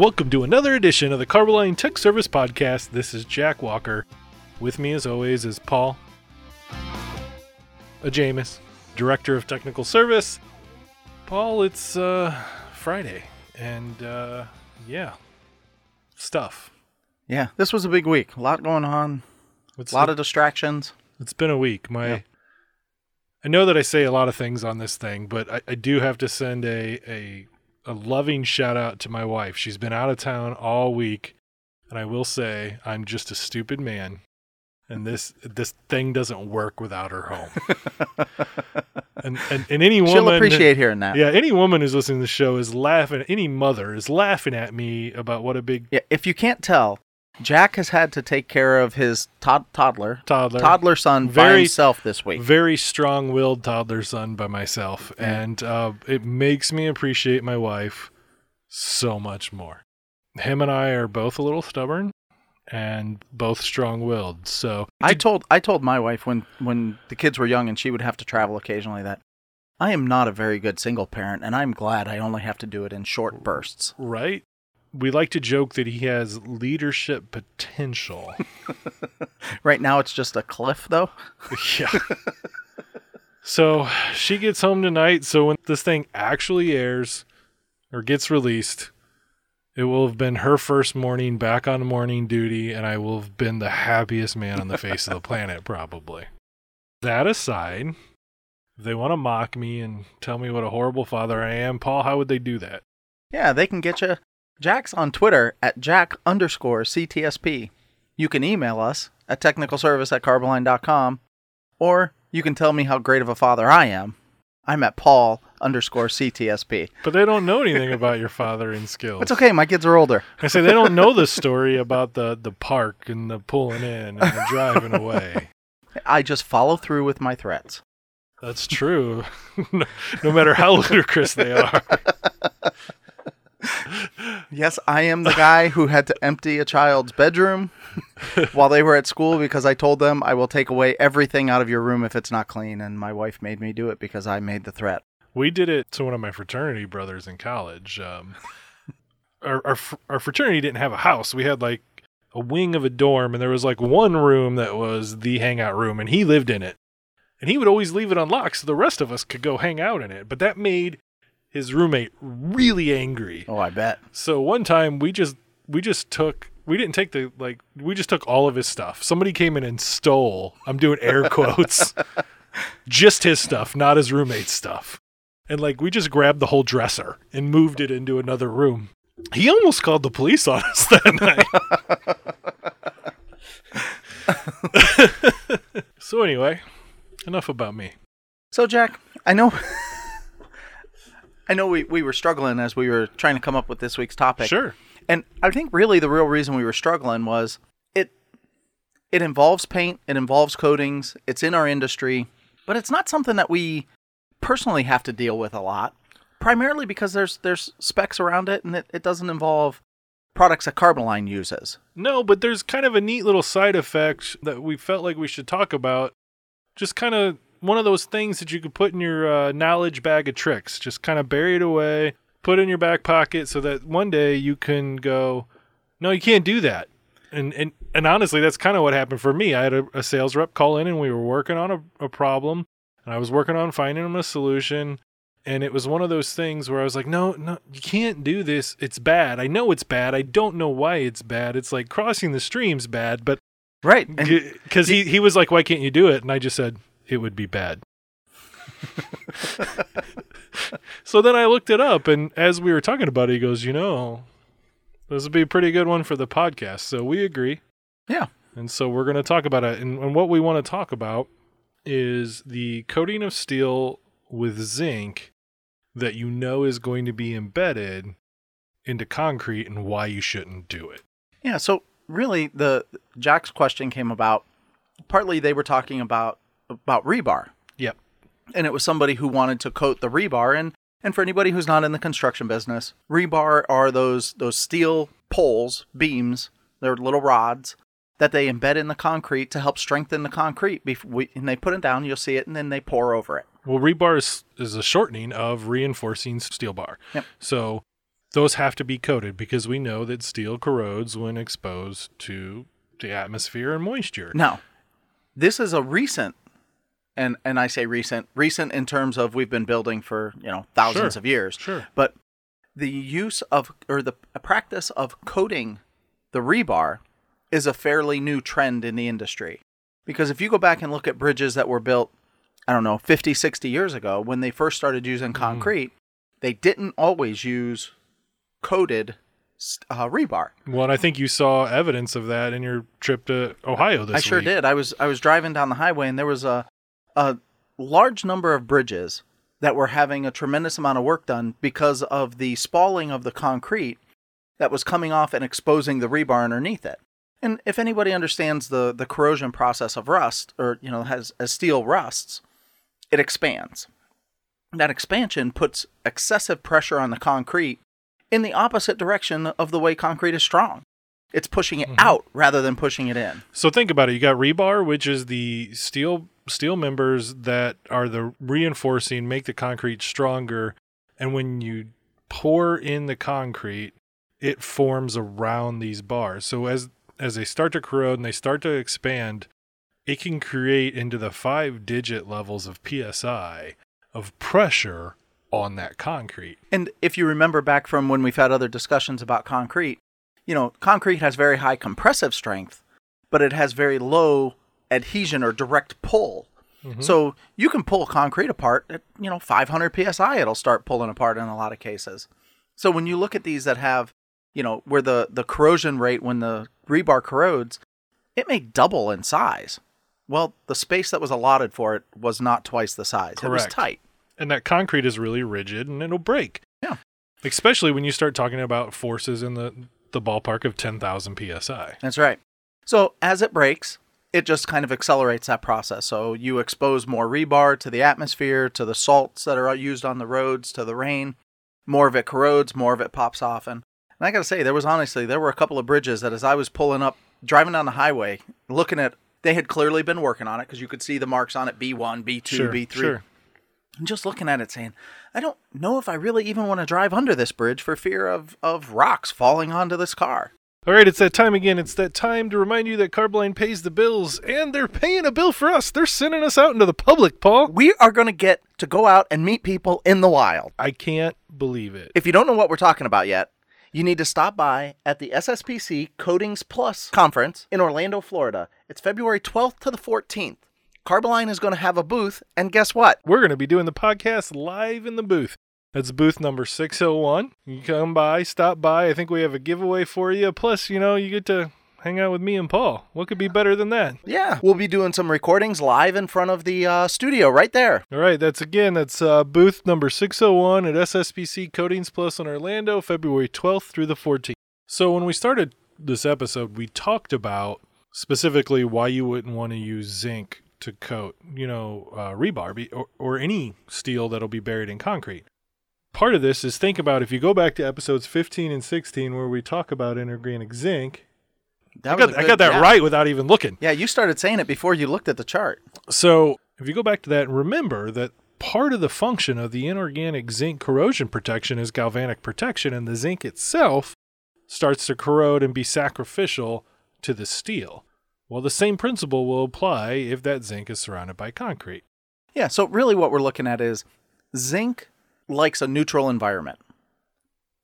Welcome to another edition of the Carboline Tech Service Podcast. This is Jack Walker. With me, as always, is Paul a James, Director of Technical Service. Paul, it's uh, Friday, and uh, yeah, stuff. Yeah, this was a big week. A lot going on. It's A lot of distractions. It's been a week. My, Yeah. I know that I say a lot of things on this thing, but I, I do have to send a, a a loving shout out to my wife. She's been out of town all week, and I will say I'm just a stupid man, and this this thing doesn't work without her home. and, and and any woman She'll appreciate hearing that. yeah, any woman who's listening to the show is laughing. Any mother is laughing at me about what a big Yeah, If you can't tell, Jack has had to take care of his tod- toddler, toddler, toddler son by Very- himself this week. very strong-willed toddler son by myself, Yeah. and uh, it makes me appreciate my wife so much more. Him and I are both a little stubborn and both strong-willed. So I told I told my wife when when the kids were young and she would have to travel occasionally that I am not a very good single parent, and I'm glad I only have to do it in short bursts. right, we like to joke that he has leadership potential. Right now, it's just a cliff, though. yeah. So she gets home tonight. So when this thing actually airs or gets released, it will have been her first morning back on morning duty, and I will have been the happiest man on the face of the planet, probably. That aside, if they want to mock me and tell me what a horrible father I am, Paul, how would they do that? Yeah, they can get you. Jack's on Twitter at Jack underscore CTSP. You can email us at technicalservice at carboline.com, or you can tell me how great of a father I am. I'm at Paul underscore CTSP. But they don't know anything about your fathering skills. It's okay, my kids are older. I say they don't know the story about the, the park and the pulling in and the driving away. I just follow through with my threats. That's true. no, no matter how ludicrous they are. Yes, I am the guy who had to empty a child's bedroom while they were at school because I told them I will take away everything out of your room if it's not clean, and my wife made me do it because I made the threat. We did it to one of my fraternity brothers in college. Um, our, our our fraternity didn't have a house. We had like a wing of a dorm, and there was like one room that was the hangout room, and he lived in it. And he would always leave it unlocked so the rest of us could go hang out in it. But that made his roommate really angry. Oh, I bet. So one time we just we just took we didn't take the like we just took all of his stuff. Somebody came in and stole. I'm doing air quotes. just his stuff, not his roommate's stuff. And like we just grabbed the whole dresser and moved it into another room. He almost called the police on us that night. so anyway, enough about me. So, Jack, I know. I know we, we were struggling as we were trying to come up with this week's topic. Sure. And I think really the real reason we were struggling was it it involves paint, it involves coatings, it's in our industry, but it's not something that we personally have to deal with a lot. Primarily because there's there's specs around it and it, it doesn't involve products that Carboline uses. No, but there's kind of a neat little side effect that we felt like we should talk about. Just kind of one of those things that you could put in your uh, knowledge bag of tricks. Just kind of bury it away, put it in your back pocket so that one day you can go, no, you can't do that. And and and honestly, that's kind of what happened for me. I had a, a sales rep call in, and we were working on a, a problem, and I was working on finding him a solution. And it was one of those things where I was like, no, no, you can't do this. It's bad. I know it's bad. I don't know why it's bad. It's like crossing the stream's bad, but Right. Because he, he was like, why can't you do it? And I just said, it would be bad. so then I looked it up, and as we were talking about it, he goes, you know, this would be a pretty good one for the podcast. So we agree. Yeah. And so we're going to talk about it. And, and what we want to talk about is the coating of steel with zinc that you know is going to be embedded into concrete and why you shouldn't do it. Yeah, so really the Jack's question came about partly they were talking about about rebar. Yep. And it was somebody who wanted to coat the rebar and and for anybody who's not in the construction business, rebar are those those steel poles, beams, they're little rods that they embed in the concrete to help strengthen the concrete. Before we, and they put it down, you'll see it, and then they pour over it. Well, rebar is, is a shortening of reinforcing steel bar. Yep. So those have to be coated because we know that steel corrodes when exposed to the atmosphere and moisture. Now, this is a recent, and and I say recent, recent in terms of we've been building for you know thousands Sure. of years. Sure. But the use of or the practice of coating the rebar is a fairly new trend in the industry. Because if you go back and look at bridges that were built, I don't know, 50, 60 years ago, when they first started using concrete, they didn't always use coated uh, rebar. Well, and I think you saw evidence of that in your trip to Ohio this year. I sure week. did. I was I was driving down the highway and there was a a large number of bridges that were having a tremendous amount of work done because of the spalling of the concrete that was coming off and exposing the rebar underneath it. And if anybody understands the the corrosion process of rust or you know has as steel rusts, it expands. That expansion puts excessive pressure on the concrete in the opposite direction of the way concrete is strong. It's pushing it mm-hmm. out rather than pushing it in. So think about it. You got rebar, which is the steel steel members that are the reinforcing, make the concrete stronger, and when you pour in the concrete, it forms around these bars. So as as they start to corrode and they start to expand, it can create into the five digit levels of psi of pressure on that concrete. And if you remember back from when we've had other discussions about concrete, you know, concrete has very high compressive strength, but it has very low adhesion or direct pull. Mm-hmm. So you can pull concrete apart at, you know, 500 psi, it'll start pulling apart in a lot of cases. So when you look at these that have, you know, where the, the corrosion rate when the rebar corrodes, it may double in size. Well, the space that was allotted for it was not twice the size. Correct. It was tight. and that concrete is really rigid and it'll break. Yeah. Especially when you start talking about forces in the the ballpark of 10,000 psi. That's right. So as it breaks, it just kind of accelerates that process. So you expose more rebar to the atmosphere, to the salts that are used on the roads, to the rain. More of it corrodes, more of it pops off. And, and I got to say, there was honestly, there were a couple of bridges that as I was pulling up, driving down the highway, looking at, they had clearly been working on it because you could see the marks on it B1, B2, Sure, B3. sure. And just looking at it saying, I don't know if I really even want to drive under this bridge for fear of, of rocks falling onto this car. All right, it's that time again. It's that time to remind you that Carboline pays the bills, and they're paying a bill for us. They're sending us out into the public, Paul. we are going to get to go out and meet people in the wild. I can't believe it. If you don't know what we're talking about yet, you need to stop by at the SSPC Coatings Plus conference in Orlando, Florida. It's February 12th to the 14th. Carboline is going to have a booth, and guess what? We're going to be doing the podcast live in the booth. That's booth number 601. You come by, stop by. I think we have a giveaway for you. Plus, you know, you get to hang out with me and Paul. What could be better than that? Yeah, we'll be doing some recordings live in front of the uh, studio right there. All right, that's again, that's uh, booth number 601 at SSPC Coatings Plus in Orlando, February 12th through the 14th. So, when we started this episode, we talked about specifically why you wouldn't want to use zinc to coat, you know, uh, rebar be- or, or any steel that'll be buried in concrete. Part of this is think about if you go back to episodes 15 and 16 where we talk about inorganic zinc. I got, a I good- got that yeah. right without even looking. Yeah, you started saying it before you looked at the chart. So if you go back to that remember that part of the function of the inorganic zinc corrosion protection is galvanic protection, and the zinc itself starts to corrode and be sacrificial to the steel. Well, the same principle will apply if that zinc is surrounded by concrete. Yeah, so really what we're looking at is zinc likes a neutral environment.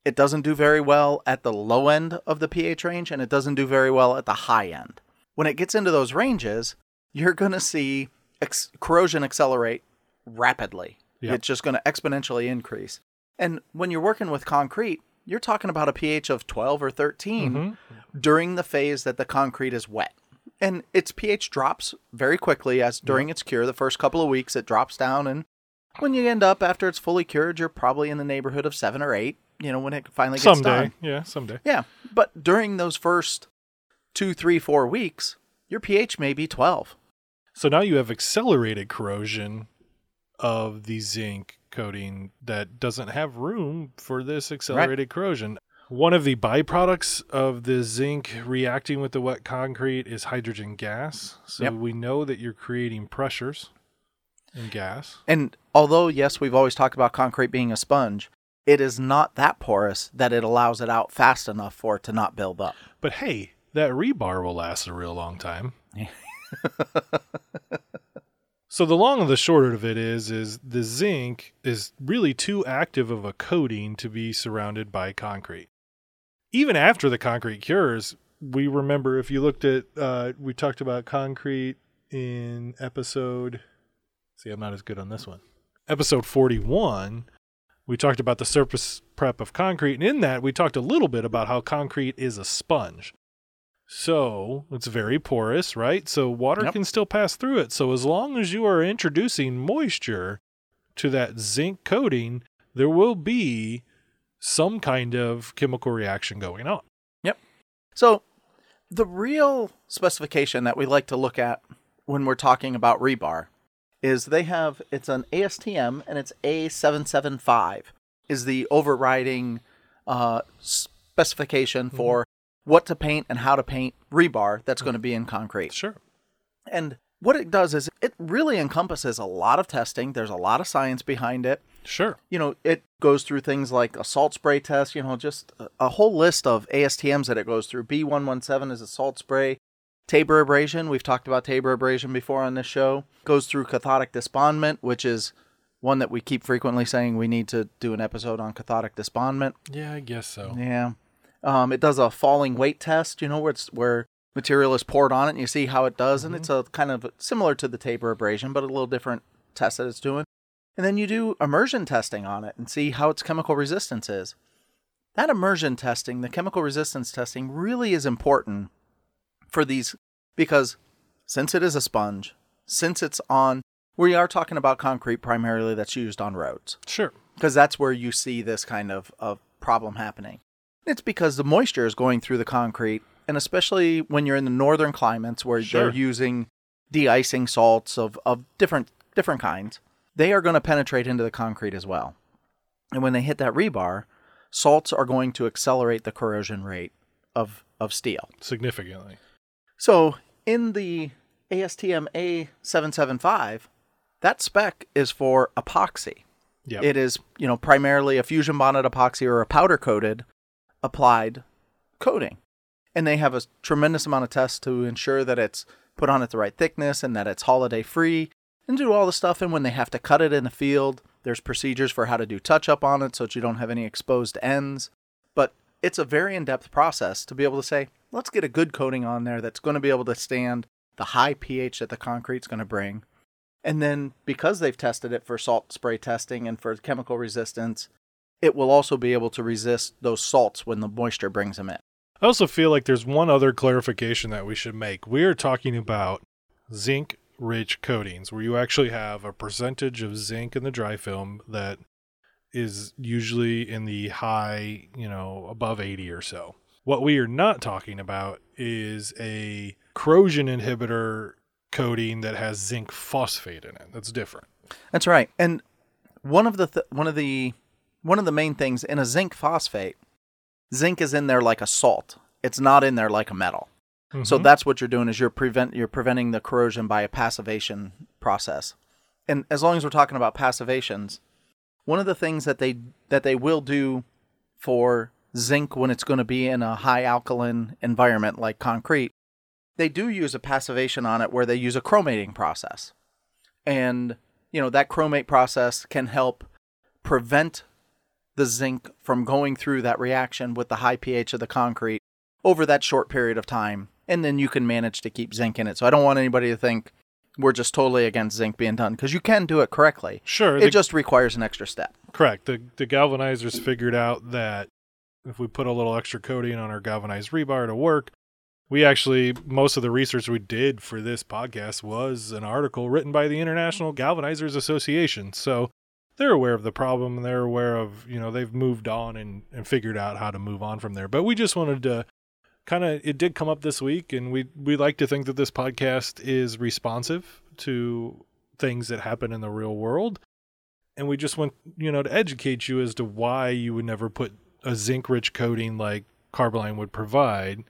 It doesn't do very well at the low end of the pH range and it doesn't do very well at the high end. When it gets into those ranges, you're going to see ex- corrosion accelerate rapidly. Yep. It's just going to exponentially increase. And when you're working with concrete, you're talking about a pH of 12 or 13 Mhm. during the phase that the concrete is wet. And its pH drops very quickly as during its cure. The first couple of weeks, it drops down. And when you end up after it's fully cured, you're probably in the neighborhood of seven or eight, you know, when it finally gets Someday. done. Yeah, someday. Yeah. But during those first two, three, four weeks, your pH may be 12. So now you have accelerated corrosion of the zinc coating that doesn't have room for this accelerated corrosion. One of the byproducts of the zinc reacting with the wet concrete is hydrogen gas. So Yep. we know that you're creating pressures in gas. And although, yes, we've always talked about concrete being a sponge, it is not that porous that it allows it out fast enough for it to not build up. But hey, that rebar will last a real long time. so the long and the short of it is is the zinc is really too active of a coating to be surrounded by concrete. Even after the concrete cures, we remember if you looked at uh, we talked about concrete in episode see i'm not as good on this one. Episode 41 we talked about the surface prep of concrete and in that we talked a little bit about how concrete is a sponge. So it's very porous right? So water Yep. can still pass through it. So as long as you are introducing moisture to that zinc coating there will be some kind of chemical reaction going on Yep. So, the real specification that we like to look at when we're talking about rebar is they have it's an ASTM and it's A775 is the overriding uh, specification for what to paint and how to paint rebar that's going to be in concrete. sure And what it does is it really encompasses a lot of testing. There's a lot of science behind it sure you know, it goes through things like a salt spray test, you know, just a, whole list of ASTMs that it goes through. B117 is a salt spray. Taber abrasion, we've talked about Taber abrasion before on this show, goes through cathodic disbondment, which is one that we keep frequently saying we need to do an episode on cathodic disbondment. yeah i guess so Yeah. Um, it does a falling weight test, you know, where it's where material is poured on it and you see how it does. And it's a kind of similar to the Taber abrasion, but a little different test that it's doing. And then you do immersion testing on it and see how its chemical resistance is. That immersion testing, the chemical resistance testing, really is important for these because since it is a sponge, since it's on, we are talking about concrete primarily that's used on roads sure because that's where you see this kind of, of problem happening. It's because the moisture is going through the concrete, and especially when you're in the northern climates where Sure. they're using de-icing salts of, of different different kinds, they are going to penetrate into the concrete as well. And when they hit that rebar, salts are going to accelerate the corrosion rate of, of steel. significantly So in the ASTM A775, that spec is for epoxy. yeah It is, you know, primarily a fusion bonded epoxy or a powder coated applied coating. And they have a tremendous amount of tests to ensure that it's put on at the right thickness and that it's holiday free and do all the stuff. And when they have to cut it in the field, there's procedures for how to do touch up on it so that you don't have any exposed ends. But it's a very in depth process to be able to say, let's get a good coating on there that's going to be able to stand the high pH that the concrete's going to bring. And then because they've tested it for salt spray testing and for chemical resistance, it will also be able to resist those salts when the moisture brings them in. I also feel like there's one other clarification that we should make. We are talking about zinc rich coatings where you actually have a percentage of zinc in the dry film that is usually in the high, you know, above 80 or so. What we are not talking about is a corrosion inhibitor coating that has zinc phosphate in it. That's different. That's right. And one of the th- one of the one of the main things in a zinc phosphate, zinc is in there like a salt. It's not in there like a metal. So Mhm. that's what you're doing is you're prevent you're preventing the corrosion by a passivation process. And as long as we're talking about passivations, one of the things that they that they will do for zinc when it's going to be in a high alkaline environment like concrete, they do use a passivation on it where they use a chromating process. And you know, that chromate process can help prevent the zinc from going through that reaction with the high pH of the concrete over that short period of time. And then you can manage to keep zinc in it. So I don't want anybody to think we're just totally against zinc being done because you can do it correctly. Sure, It the- just requires an extra step. Correct. The the galvanizers figured out that if we put a little extra coating on our galvanized rebar to work, we actually most of the research we did for this podcast was an article written by the International Galvanizers Association. So they're aware of the problem and they're aware of, you know, they've moved on and, and figured out how to move on from there. But we just wanted to kind of it did come up this week and we we like to think that this podcast is responsive to things that happen in the real world and we just want you know to educate you as to why you would never put a zinc rich coating like carboline would provide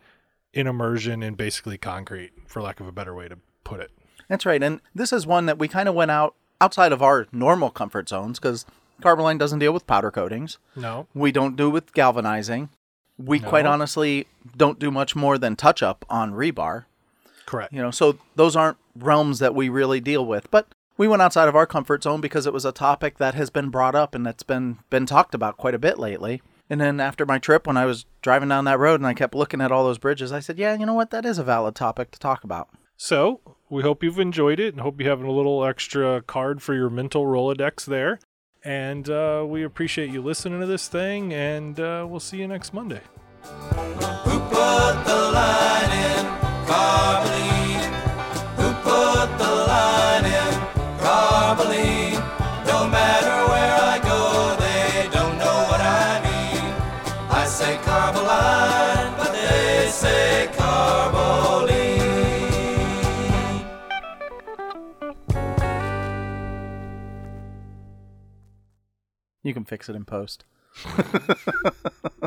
in immersion in basically concrete for lack of a better way to put it That's right. And this is one that we kind of went out outside of our normal comfort zones because Carboline doesn't deal with powder coatings. No. We don't do with galvanizing. We quite honestly don't do much more than touch up on rebar. Correct. You know, so those aren't realms that we really deal with. But we went outside of our comfort zone because it was a topic that has been brought up and that's been been talked about quite a bit lately. And then after my trip, when I was driving down that road and I kept looking at all those bridges, I said, "Yeah, you know what? That is a valid topic to talk about." So we hope you've enjoyed it and hope you have a little extra card for your mental Rolodex there. And uh, we appreciate you listening to this thing, and uh, we'll see you next Monday. You can fix it in post.